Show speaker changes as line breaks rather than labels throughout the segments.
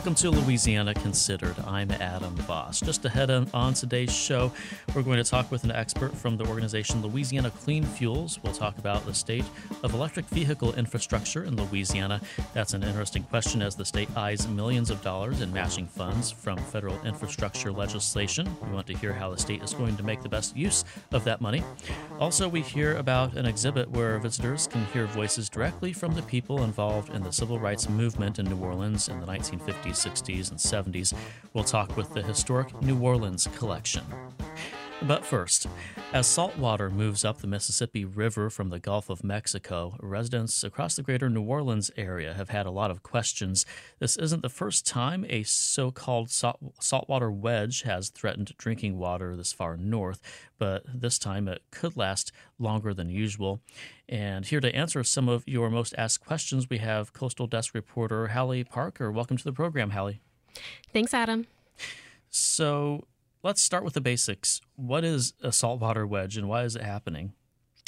Welcome to Louisiana Considered. I'm Adam Voss. Just ahead on today's show, we're going to talk with an expert from the organization Louisiana Clean Fuels. We'll talk about the state of electric vehicle infrastructure in Louisiana. That's an interesting question as the state eyes millions of dollars in matching funds from federal infrastructure legislation. We want to hear how the state is going to make the best use of that money. Also, we hear about an exhibit where visitors can hear voices directly from the people involved in the civil rights movement in New Orleans in the 1950s. 50s, 60s, and 70s, we'll talk with the historic New Orleans collection. But first, as salt water moves up the Mississippi River from the Gulf of Mexico, residents across the greater New Orleans area have had a lot of questions. This isn't the first time a so called salt, saltwater wedge has threatened drinking water this far north, but this time it could last longer than usual. And here to answer some of your most asked questions, we have Coastal Desk reporter Halle Parker. Welcome to the program, Halle.
Thanks, Adam.
So, let's start with the basics. What is a saltwater wedge and why is it happening?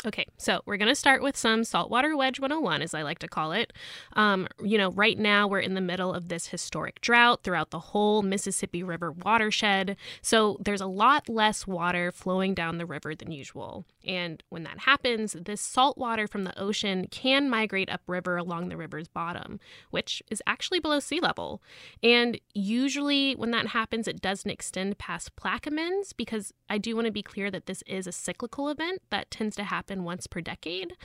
Okay, so we're going to start with some saltwater wedge 101, as I like to call it. Um, you know, right now we're in the middle of this historic drought throughout the whole Mississippi River watershed. So there's a lot less water flowing down the river than usual. And when that happens, this salt water from the ocean can migrate upriver along the river's bottom, which is actually below sea level. And usually when that happens, it doesn't extend past Plaquemines because I do want to be clear that this is a cyclical event that tends to happen happen once per decade.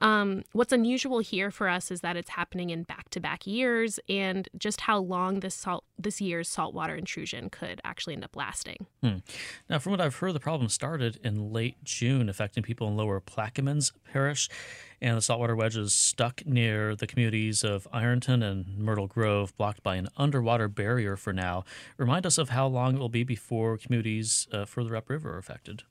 Um, what's unusual here for us is that it's happening in back-to-back years, and just how long this salt this year's saltwater intrusion could actually end up lasting.
Hmm. Now, from what I've heard, the problem started in late June, affecting people in Lower Plaquemines Parish, and the saltwater wedge is stuck near the communities of Ironton and Myrtle Grove, blocked by an underwater barrier for now. Remind us of how long it will be before communities uh, further upriver are affected.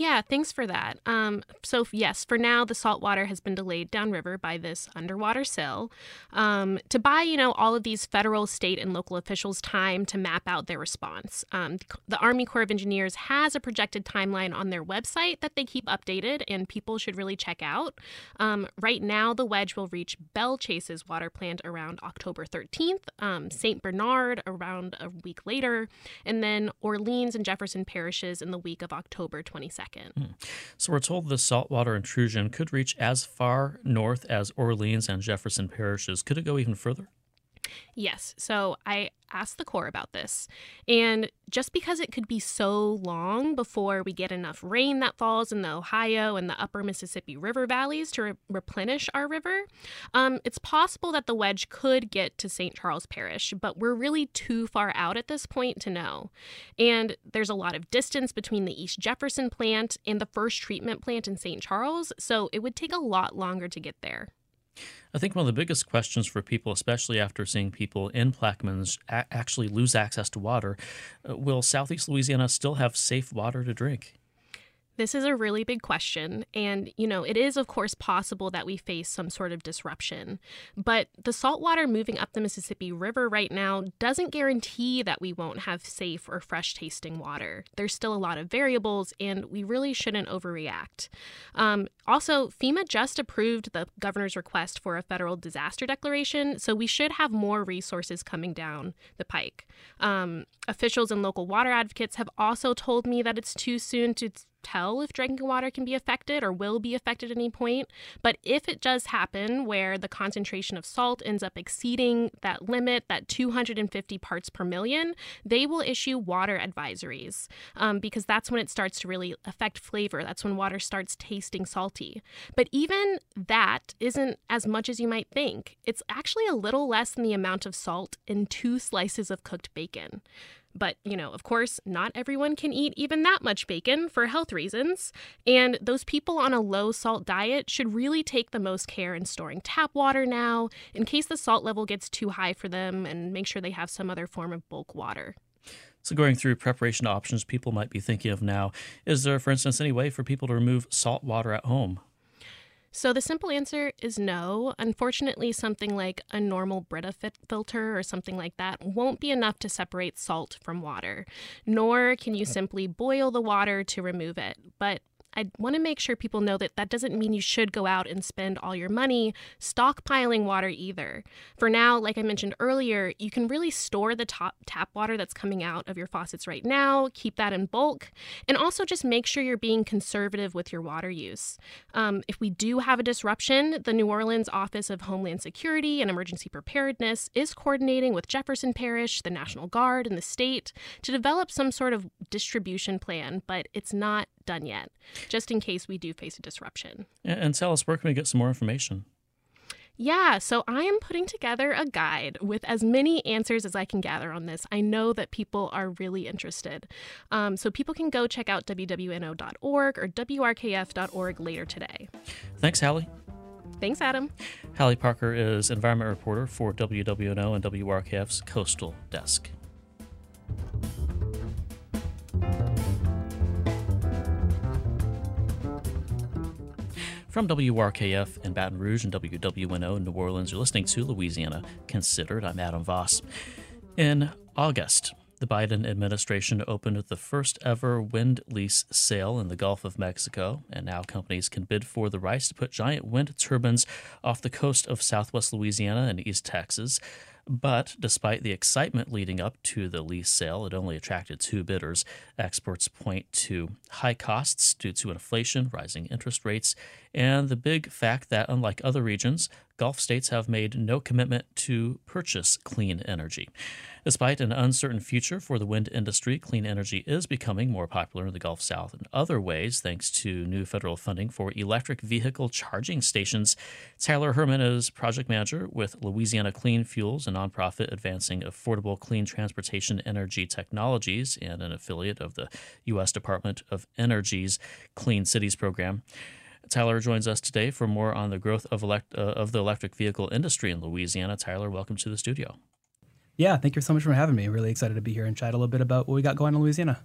Yeah, thanks for that. Um, so, yes, for now, the salt water has been delayed downriver by this underwater sill um, to buy, you know, all of these federal, state, and local officials time to map out their response. Um, the Army Corps of Engineers has a projected timeline on their website that they keep updated, and people should really check out. Um, right now, the wedge will reach Belle Chasse's water plant around October 13th, um, St. Bernard around a week later, and then Orleans and Jefferson parishes in the week of October 22nd second. Hmm.
So we're told the saltwater intrusion could reach as far north as Orleans and Jefferson parishes. Could it go even further?
Yes. So I asked the Corps about this. And just because it could be so long before we get enough rain that falls in the Ohio and the upper Mississippi River valleys to re- replenish our river, um, it's possible that the wedge could get to St. Charles Parish, but we're really too far out at this point to know. And there's a lot of distance between the East Jefferson plant and the first treatment plant in St. Charles, so it would take a lot longer to get there.
I think one of the biggest questions for people, especially after seeing people in Plaquemines a- actually lose access to water, uh, will Southeast Louisiana still have safe water to drink?
This is a really big question. And, you know, it is, of course, possible that we face some sort of disruption. But the saltwater moving up the Mississippi River right now doesn't guarantee that we won't have safe or fresh tasting water. There's still a lot of variables, and we really shouldn't overreact. Um, also, FEMA just approved the governor's request for a federal disaster declaration, so we should have more resources coming down the pike. Um, officials and local water advocates have also told me that it's too soon to tell if drinking water can be affected or will be affected at any point. But if it does happen where the concentration of salt ends up exceeding that limit, that 250 parts per million, they will issue water advisories um, because that's when it starts to really affect flavor. That's when water starts tasting salty. But even that isn't as much as you might think. It's actually a little less than the amount of salt in two slices of cooked bacon. But, you know, of course, not everyone can eat even that much bacon for health reasons. And those people on a low salt diet should really take the most care in storing tap water now in case the salt level gets too high for them and make sure they have some other form of bulk water.
So, going through preparation options people might be thinking of now, is there, for instance, any way for people to remove salt water at home?
So the simple answer is no. Unfortunately, something like a normal Brita filter or something like that won't be enough to separate salt from water, nor can you simply boil the water to remove it. But I want to make sure people know that that doesn't mean you should go out and spend all your money stockpiling water either. For now, like I mentioned earlier, you can really store the top tap water that's coming out of your faucets right now, keep that in bulk, and also just make sure you're being conservative with your water use. Um, if we do have a disruption, the New Orleans Office of Homeland Security and Emergency Preparedness is coordinating with Jefferson Parish, the National Guard, and the state to develop some sort of distribution plan, but it's not done yet, just in case we do face a disruption.
And tell us, where can we get some more information?
Yeah, so I am putting together a guide with as many answers as I can gather on this. I know that people are really interested. Um, so people can go check out WWNO.org or WRKF.org later today.
Thanks, Halle.
Thanks, Adam.
Halle Parker is environment reporter for WWNO and WRKF's Coastal Desk. From WRKF in Baton Rouge and WWNO in New Orleans, you're listening to Louisiana Considered. I'm Adam Voss. In August, the Biden administration opened the first ever wind lease sale in the Gulf of Mexico, and now companies can bid for the rights to put giant wind turbines off the coast of southwest Louisiana and East Texas. But despite the excitement leading up to the lease sale, it only attracted two bidders. Experts point to high costs due to inflation, rising interest rates, and the big fact that, unlike other regions, Gulf states have made no commitment to purchase clean energy. Despite an uncertain future for the wind industry, clean energy is becoming more popular in the Gulf South in other ways thanks to new federal funding for electric vehicle charging stations. Tyler Herrmann is project manager with Louisiana Clean Fuels, a nonprofit advancing affordable clean transportation energy technologies and an affiliate of the U.S. Department of Energy's Clean Cities program. Tyler joins us today for more on the growth of, elect, uh, of the electric vehicle industry in Louisiana. Tyler, welcome to the studio.
Yeah, thank you so much for having me. Really excited to be here and chat a little bit about what we got going in Louisiana.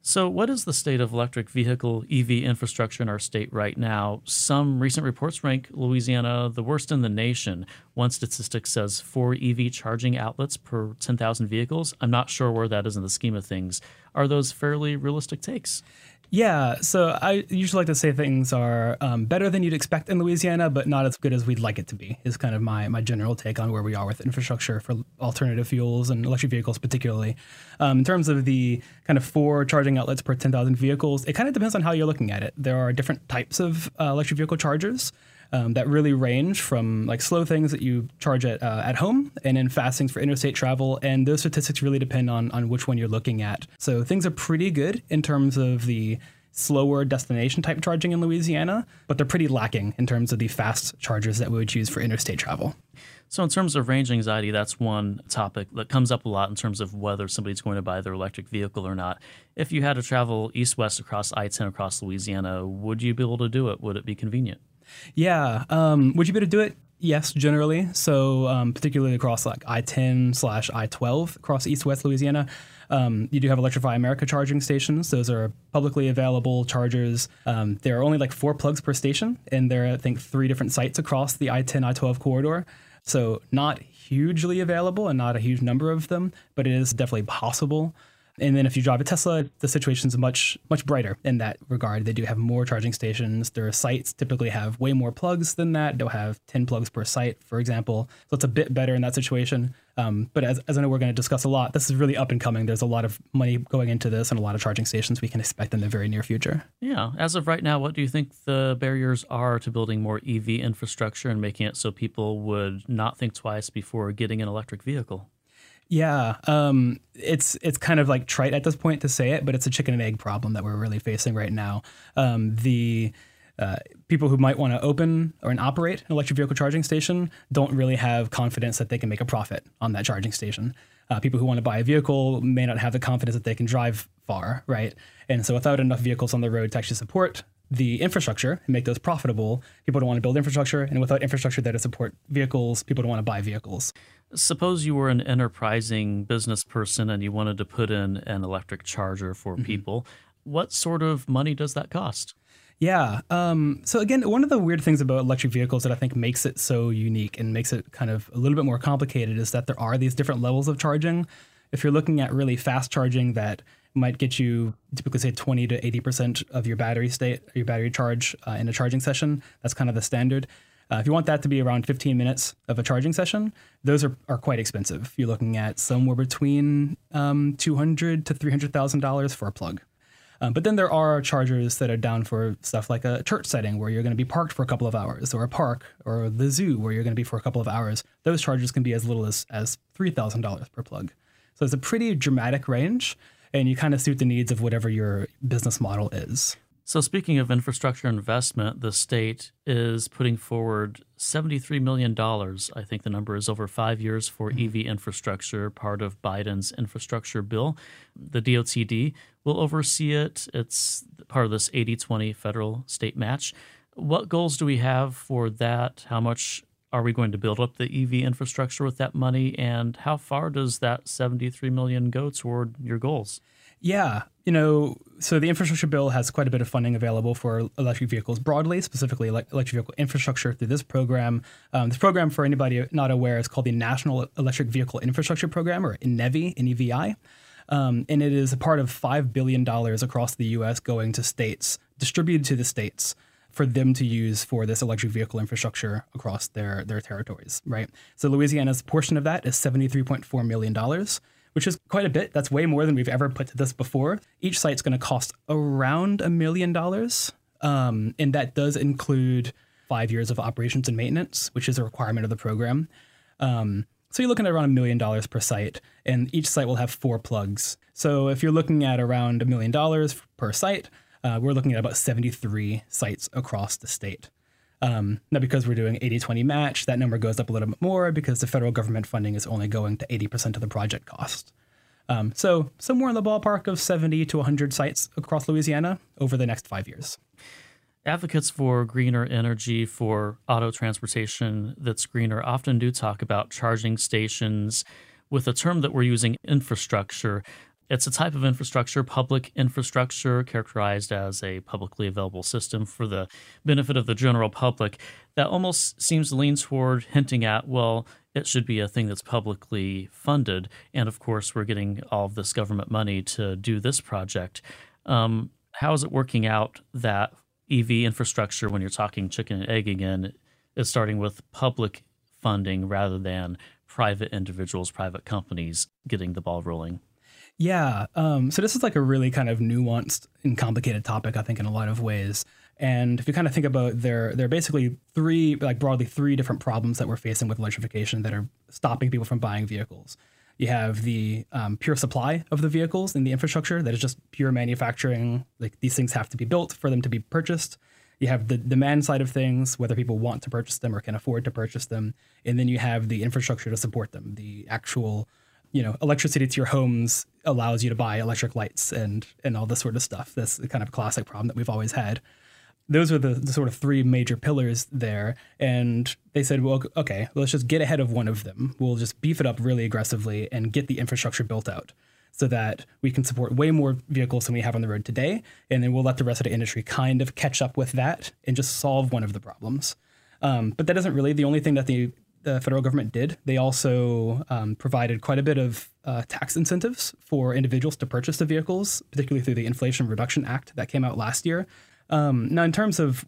So, what is the state of electric vehicle EV infrastructure in our state right now? Some recent reports rank Louisiana the worst in the nation. One statistic says four EV charging outlets per 10,000 vehicles. I'm not sure where that is in the scheme of things. Are those fairly realistic takes?
Yeah, so I usually like to say things are um, better than you'd expect in Louisiana, but not as good as we'd like it to be. Is kind of my my general take on where we are with infrastructure for alternative fuels and electric vehicles, particularly. Um, in terms of the kind of four charging outlets per 10,000 vehicles, it kind of depends on how you're looking at it. There are different types of uh, electric vehicle chargers um, that really range from like slow things that you charge at uh, at home and then fast things for interstate travel. And those statistics really depend on on which one you're looking at. So things are pretty good in terms of the slower destination type charging in Louisiana, but they're pretty lacking in terms of the fast chargers that we would choose for interstate travel.
So, in terms of range anxiety, that's one topic that comes up a lot in terms of whether somebody's going to buy their electric vehicle or not. If you had to travel east west across I 10 across Louisiana, would you be able to do it? Would it be convenient?
Yeah. Um, would you be able to do it? Yes, generally. So, um, particularly across like I 10 slash I 12 across east west Louisiana. Um, you do have Electrify America charging stations. Those are publicly available chargers. Um, there are only like four plugs per station, and there are, I think, three different sites across the I 10, I 12 corridor. So, not hugely available and not a huge number of them, but it is definitely possible. And then if you drive a Tesla, the situation's much much brighter in that regard. They do have more charging stations. Their sites typically have way more plugs than that. They'll have 10 plugs per site, for example. So it's a bit better in that situation. Um, but as, as I know we're going to discuss a lot, this is really up and coming. There's a lot of money going into this and a lot of charging stations we can expect in the very near future.
Yeah. As of right now, what do you think the barriers are to building more EV infrastructure and making it so people would not think twice before getting an electric vehicle?
Yeah, um, it's it's kind of like trite at this point to say it, but it's a chicken and egg problem that we're really facing right now. Um, the uh, people who might want to open or and operate an electric vehicle charging station don't really have confidence that they can make a profit on that charging station. Uh, people who want to buy a vehicle may not have the confidence that they can drive far, right? And so, without enough vehicles on the road to actually support the infrastructure and make those profitable, people don't want to build infrastructure. And without infrastructure that to support vehicles, people don't want to buy vehicles.
Suppose you were an enterprising business person and you wanted to put in an electric charger for mm-hmm. people. What sort of money does that cost?
Yeah. Um, so again, one of the weird things about electric vehicles that I think makes it so unique and makes it kind of a little bit more complicated is that there are these different levels of charging. If you're looking at really fast charging that might get you typically say 20 to 80% of your battery state, your battery charge uh, in a charging session. That's kind of the standard. Uh, if you want that to be around 15 minutes of a charging session, those are, are quite expensive. You're looking at somewhere between um, 200 to $300,000 for a plug. Um, but then there are chargers that are down for stuff like a church setting where you're going to be parked for a couple of hours, or a park, or the zoo where you're going to be for a couple of hours. Those chargers can be as little as, as $3,000 per plug. So it's a pretty dramatic range, and you kind of suit the needs of whatever your business model is.
So, speaking of infrastructure investment, the state is putting forward $73 million. I think the number is over five years for mm-hmm. EV infrastructure, part of Biden's infrastructure bill. The DOTD will oversee it. It's part of this 80 20 federal state match. What goals do we have for that? How much are we going to build up the EV infrastructure with that money? And how far does that 73 million go toward your goals?
Yeah, you know, so the infrastructure bill has quite a bit of funding available for electric vehicles broadly, specifically electric vehicle infrastructure through this program. Um, this program, for anybody not aware, is called the National Electric Vehicle Infrastructure Program, or NEVI, N-E-V-I. Um, and it is a part of $5 billion across the U.S. going to states, distributed to the states for them to use for this electric vehicle infrastructure across their, their territories, right? So Louisiana's portion of that is $73.4 million which is quite a bit. That's way more than we've ever put to this before. Each site's going to cost around a million dollars. Um, and that does include five years of operations and maintenance, which is a requirement of the program. Um, so you're looking at around a million dollars per site, and each site will have four plugs. So if you're looking at around a million dollars per site, uh, we're looking at about 73 sites across the state. Um, now, because we're doing 80 20 match, that number goes up a little bit more because the federal government funding is only going to 80% of the project cost. Um, so, somewhere in the ballpark of 70 to 100 sites across Louisiana over the next five years.
Advocates for greener energy for auto transportation that's greener often do talk about charging stations with a term that we're using infrastructure. It's a type of infrastructure, public infrastructure, characterized as a publicly available system for the benefit of the general public, that almost seems to lean toward hinting at, well, it should be a thing that's publicly funded. And of course, we're getting all of this government money to do this project. Um, how is it working out that EV infrastructure, when you're talking chicken and egg again, is starting with public funding rather than private individuals, private companies getting the ball rolling?
Yeah. Um, so this is like a really kind of nuanced and complicated topic, I think, in a lot of ways. And if you kind of think about there, there are basically three, like broadly, three different problems that we're facing with electrification that are stopping people from buying vehicles. You have the um, pure supply of the vehicles and the infrastructure that is just pure manufacturing. Like these things have to be built for them to be purchased. You have the demand side of things, whether people want to purchase them or can afford to purchase them. And then you have the infrastructure to support them, the actual you know, electricity to your homes allows you to buy electric lights and and all this sort of stuff. That's kind of classic problem that we've always had. Those are the, the sort of three major pillars there. And they said, well, okay, well, let's just get ahead of one of them. We'll just beef it up really aggressively and get the infrastructure built out so that we can support way more vehicles than we have on the road today. And then we'll let the rest of the industry kind of catch up with that and just solve one of the problems. Um, but that isn't really the only thing that the the federal government did. They also um, provided quite a bit of uh, tax incentives for individuals to purchase the vehicles, particularly through the Inflation Reduction Act that came out last year. Um, now, in terms of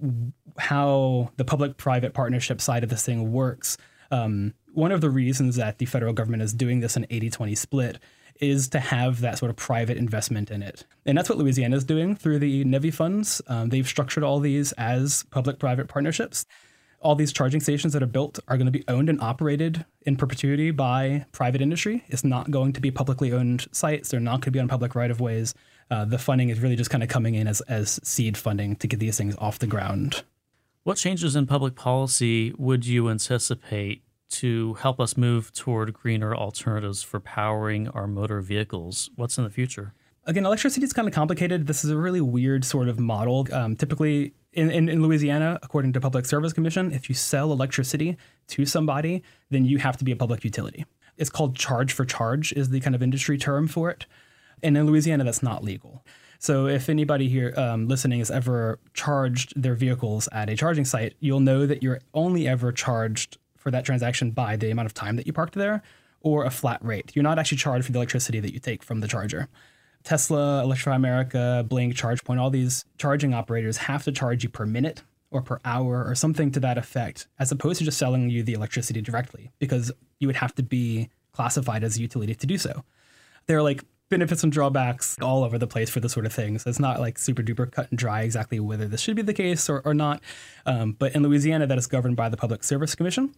how the public private partnership side of this thing works, um, one of the reasons that the federal government is doing this an 80 20 split is to have that sort of private investment in it. And that's what Louisiana is doing through the NEVI funds. Um, they've structured all these as public private partnerships all these charging stations that are built are going to be owned and operated in perpetuity by private industry. It's not going to be publicly owned sites. They're not going to be on public right of ways. Uh, the funding is really just kind of coming in as, as seed funding to get these things off the ground.
What changes in public policy would you anticipate to help us move toward greener alternatives for powering our motor vehicles? What's in the future?
Again, electricity is kind of complicated. This is a really weird sort of model. Um, typically, in, in, in, Louisiana, according to Public Service Commission, if you sell electricity to somebody, then you have to be a public utility. It's called charge for charge is the kind of industry term for it. And in Louisiana, that's not legal. So if anybody here um, listening has ever charged their vehicles at a charging site, you'll know that you're only ever charged for that transaction by the amount of time that you parked there or a flat rate. You're not actually charged for the electricity that you take from the charger. Tesla, Electrify America, Blink, ChargePoint, all these charging operators have to charge you per minute or per hour or something to that effect, as opposed to just selling you the electricity directly, because you would have to be classified as a utility to do so. There are like benefits and drawbacks all over the place for this sort of thing. So it's not like super duper cut and dry exactly whether this should be the case or, or not. Um, but in Louisiana, that is governed by the Public Service Commission.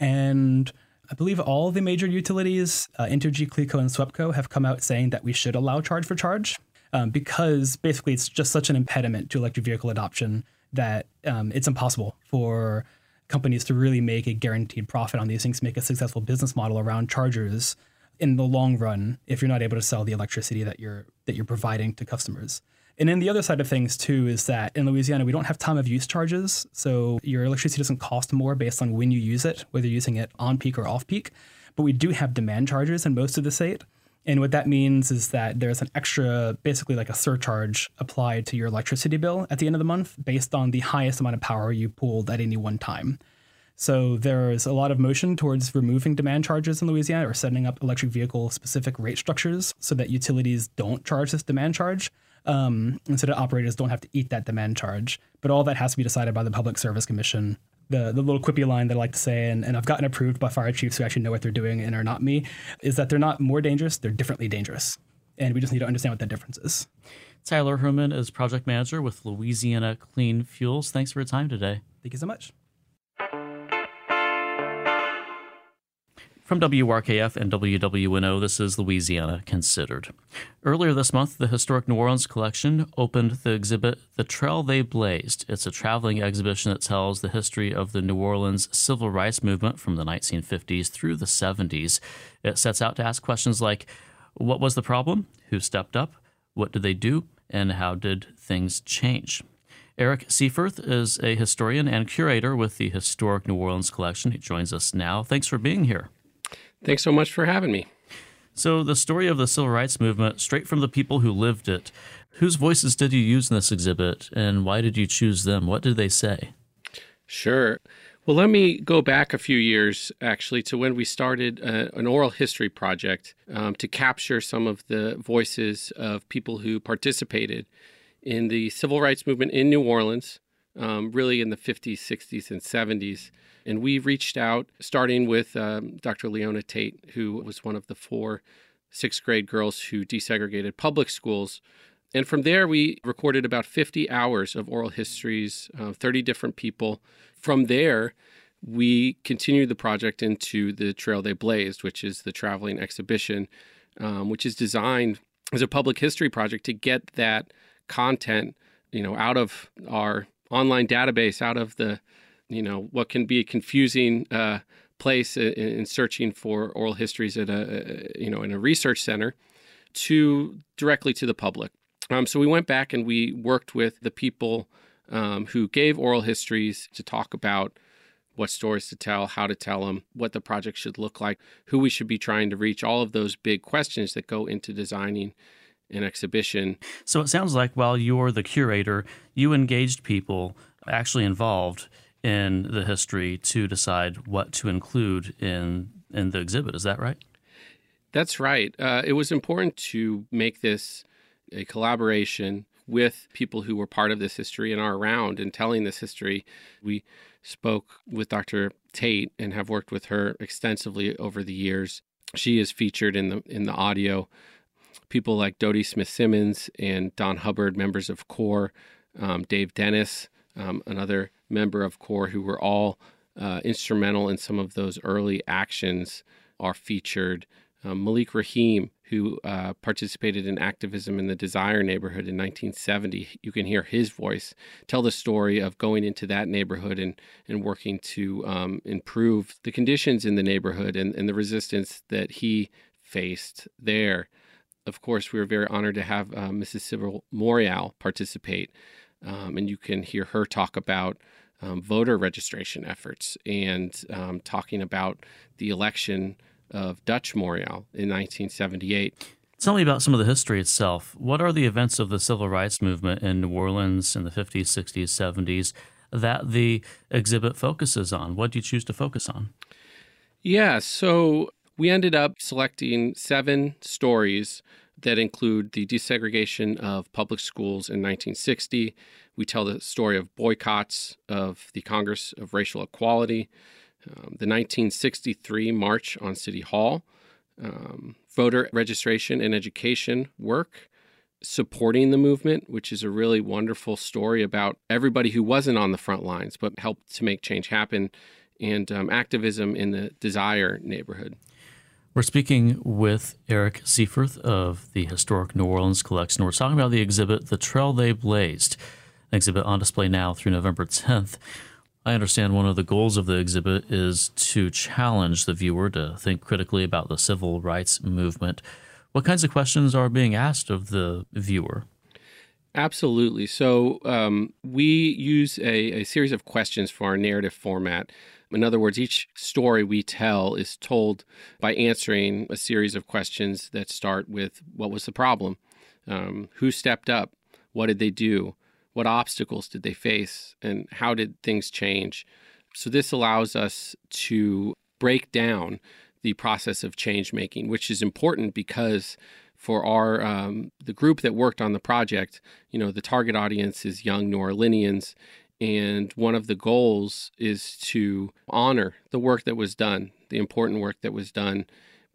And I believe all the major utilities, uh, Entergy, Cleco, and SWEPCO, have come out saying that we should allow charge for charge um, because basically it's just such an impediment to electric vehicle adoption that um, it's impossible for companies to really make a guaranteed profit on these things, make a successful business model around chargers in the long run if you're not able to sell the electricity that you're that you're providing to customers. And then the other side of things too is that in Louisiana we don't have time of use charges, so your electricity doesn't cost more based on when you use it, whether you're using it on peak or off peak. But we do have demand charges in most of the state. And what that means is that there's an extra, basically like a surcharge applied to your electricity bill at the end of the month based on the highest amount of power you pulled at any one time. So there's a lot of motion towards removing demand charges in Louisiana or setting up electric vehicle specific rate structures so that utilities don't charge this demand charge. Um, and so that operators don't have to eat that demand charge. But all that has to be decided by the Public Service Commission the, the little quippy line that I like to say, and, and I've gotten approved by fire chiefs who actually know what they're doing and are not me, is that they're not more dangerous, they're differently dangerous. And we just need to understand what that difference is.
Tyler Herrmann is project manager with Louisiana Clean Fuels. Thanks for your time today.
Thank you so much.
From WRKF and WWNO, this is Louisiana Considered. Earlier this month, the Historic New Orleans Collection opened the exhibit The Trail They Blazed. It's a traveling exhibition that tells the history of the New Orleans civil rights movement from the 1950s through the 70s. It sets out to ask questions like what was the problem? Who stepped up? What did they do? And how did things change? Eric Seiferth is a historian and curator with the Historic New Orleans Collection. He joins us now. Thanks for being here.
Thanks so much for having me.
So, the story of the civil rights movement, straight from the people who lived it, whose voices did you use in this exhibit and why did you choose them? What did they say?
Sure. Well, let me go back a few years actually to when we started uh, an oral history project um, to capture some of the voices of people who participated in the civil rights movement in New Orleans, um, really in the 50s, 60s, and 70s. And we reached out, starting with um, Dr. Leona Tate, who was one of the four sixth grade girls who desegregated public schools. And from there, we recorded about 50 hours of oral histories, uh, 30 different people. From there, we continued the project into the Trail They Blazed, which is the traveling exhibition, um, which is designed as a public history project to get that content, you know, out of our online database, out of the you know what can be a confusing uh, place in, in, searching for oral histories at a you know in a research center to directly to the public. Um, so we went back and we worked with the people um, who gave oral histories to talk about what stories to tell, how to tell them, what the project should look like, who we should be trying to reach, all of those big questions that go into designing an exhibition.
So it sounds like while you're the curator, you engaged people actually involved in the history to decide what to include in in the exhibit. Is that right?
That's right. Uh, it was important to make this a collaboration with people who were part of this history and are around and telling this history. We spoke with Dr. Tate and have worked with her extensively over the years. She is featured in the in the audio. People like Dodie Smith Simmons and Don Hubbard, members of CORE, um, Dave Dennis, um, another member of CORE who were all uh, instrumental in some of those early actions, are featured. Um, Malik Rahim, who uh, participated in activism in the Desire neighborhood in 1970, you can hear his voice tell the story of going into that neighborhood and, and working to um, improve the conditions in the neighborhood and, and the resistance that he faced there. Of course, we were very honored to have uh, Mrs. Sybil Morial participate um, and you can hear her talk about um, voter registration efforts and um, talking about the election of Dutch Morial in 1978.
Tell me about some of the history itself. What are the events of the civil rights movement in New Orleans in the 50s, 60s, 70s that the exhibit focuses on? What do you choose to focus on?
Yeah, so we ended up selecting seven stories that include the desegregation of public schools in 1960. We tell the story of boycotts of the Congress of Racial Equality, um, the 1963 March on City Hall, um, voter registration and education work, supporting the movement, which is a really wonderful story about everybody who wasn't on the front lines but helped to make change happen, and um, activism in the Desire neighborhood.
We're speaking with Eric Seiferth of the Historic New Orleans Collection. We're talking about the exhibit, The Trail They Blazed, an exhibit on display now through November 10th. I understand one of the goals of the exhibit is to challenge the viewer to think critically about the civil rights movement. What kinds of questions are being asked of the viewer?
Absolutely. So um, we use a, a, series of questions for our narrative format. In other words, each story we tell is told by answering a series of questions that start with what was the problem? Um, who stepped up? What did they do? What obstacles did they face? And how did things change? So, this allows us to break down the process of change making, which is important because for our um, the group that worked on the project, you know, the target audience is young New Orleanians, and one of the goals is to honor the work that was done, the important work that was done,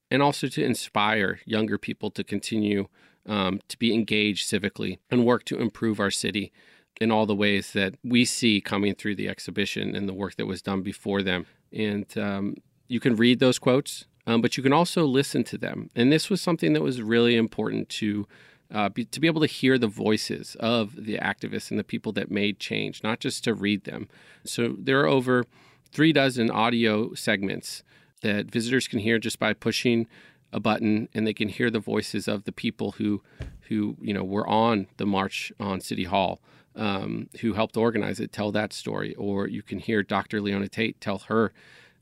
and also to inspire younger people to continue um, to be engaged civically and work to improve our city in all the ways that we see coming through the exhibition and the work that was done before them. And um, you can read those quotes, um, but you can also listen to them. And this was something that was really important to uh, be, to be able to hear the voices of the activists and the people that made change, not just to read them. So there are over three dozen audio segments that visitors can hear just by pushing a button, and they can hear the voices of the people who, who you know, were on the march on City Hall, um, who helped organize it, tell that story. Or you can hear Dr. Leona Tate tell her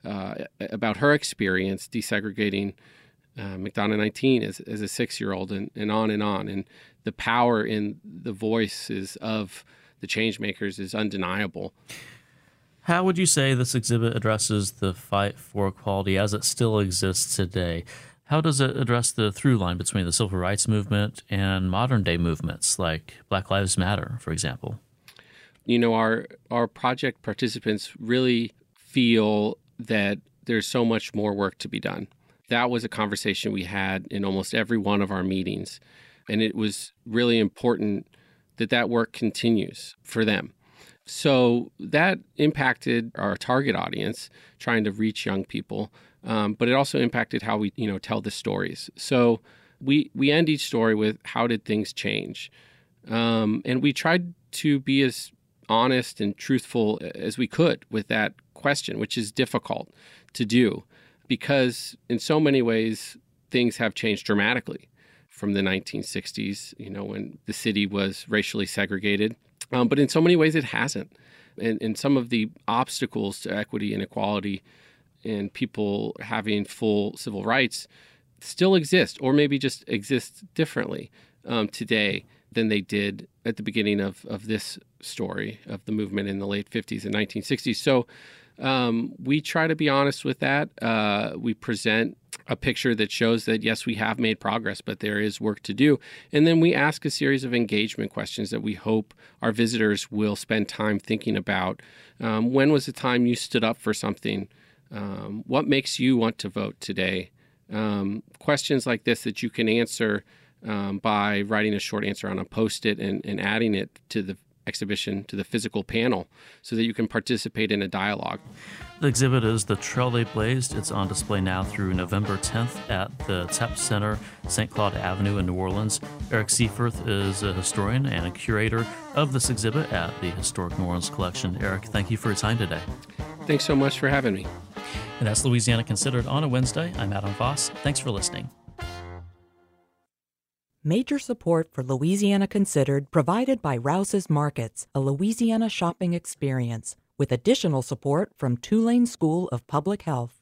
uh, about her experience desegregating uh, McDonough 19 as, as a six year old, and, and on and on. And the power in the voices of the change makers is undeniable.
How would you say this exhibit addresses the fight for equality as it still exists today? How does it address the through line between the civil rights movement and modern day movements like Black Lives Matter, for example?
You know, our our project participants really feel that there's so much more work to be done that was a conversation we had in almost every one of our meetings. And it was really important that that work continues for them. So that impacted our target audience, trying to reach young people, um, but it also impacted how we, you know, tell the stories. So we we end each story with how did things change, um, and we tried to be as honest and truthful as we could with that question, which is difficult to do because in so many ways things have changed dramatically from the 1960s, you know, when the city was racially segregated. Um, but in so many ways it hasn't. And, and some of the obstacles to equity and equality and people having full civil rights still exist, or maybe just exist differently um, today than they did at the beginning of, of this story of the movement in the late 50s and 1960s. So um, we try to be honest with that. Uh, we present a picture that shows that yes, we have made progress, but there is work to do. And then we ask a series of engagement questions that we hope our visitors will spend time thinking about. Um, when was the time you stood up for something? Um, what makes you want to vote today? Um, questions like this that you can answer um, by writing a short answer on a post it and, and adding it to the exhibition to the physical panel so that you can participate in a dialogue.
The exhibit is The Trail They Blazed. It's on display now through November 10th at the TEP Center, St. Claude Avenue in New Orleans. Eric Seiferth is a historian and a curator of this exhibit at the Historic New Orleans Collection. Eric, thank you for your time today.
Thanks so much for having me.
And that's Louisiana Considered on a Wednesday. I'm Adam Voss. Thanks for listening.
Major support for Louisiana Considered provided by Rouses Markets, a Louisiana shopping experience, with additional support from Tulane School of Public Health.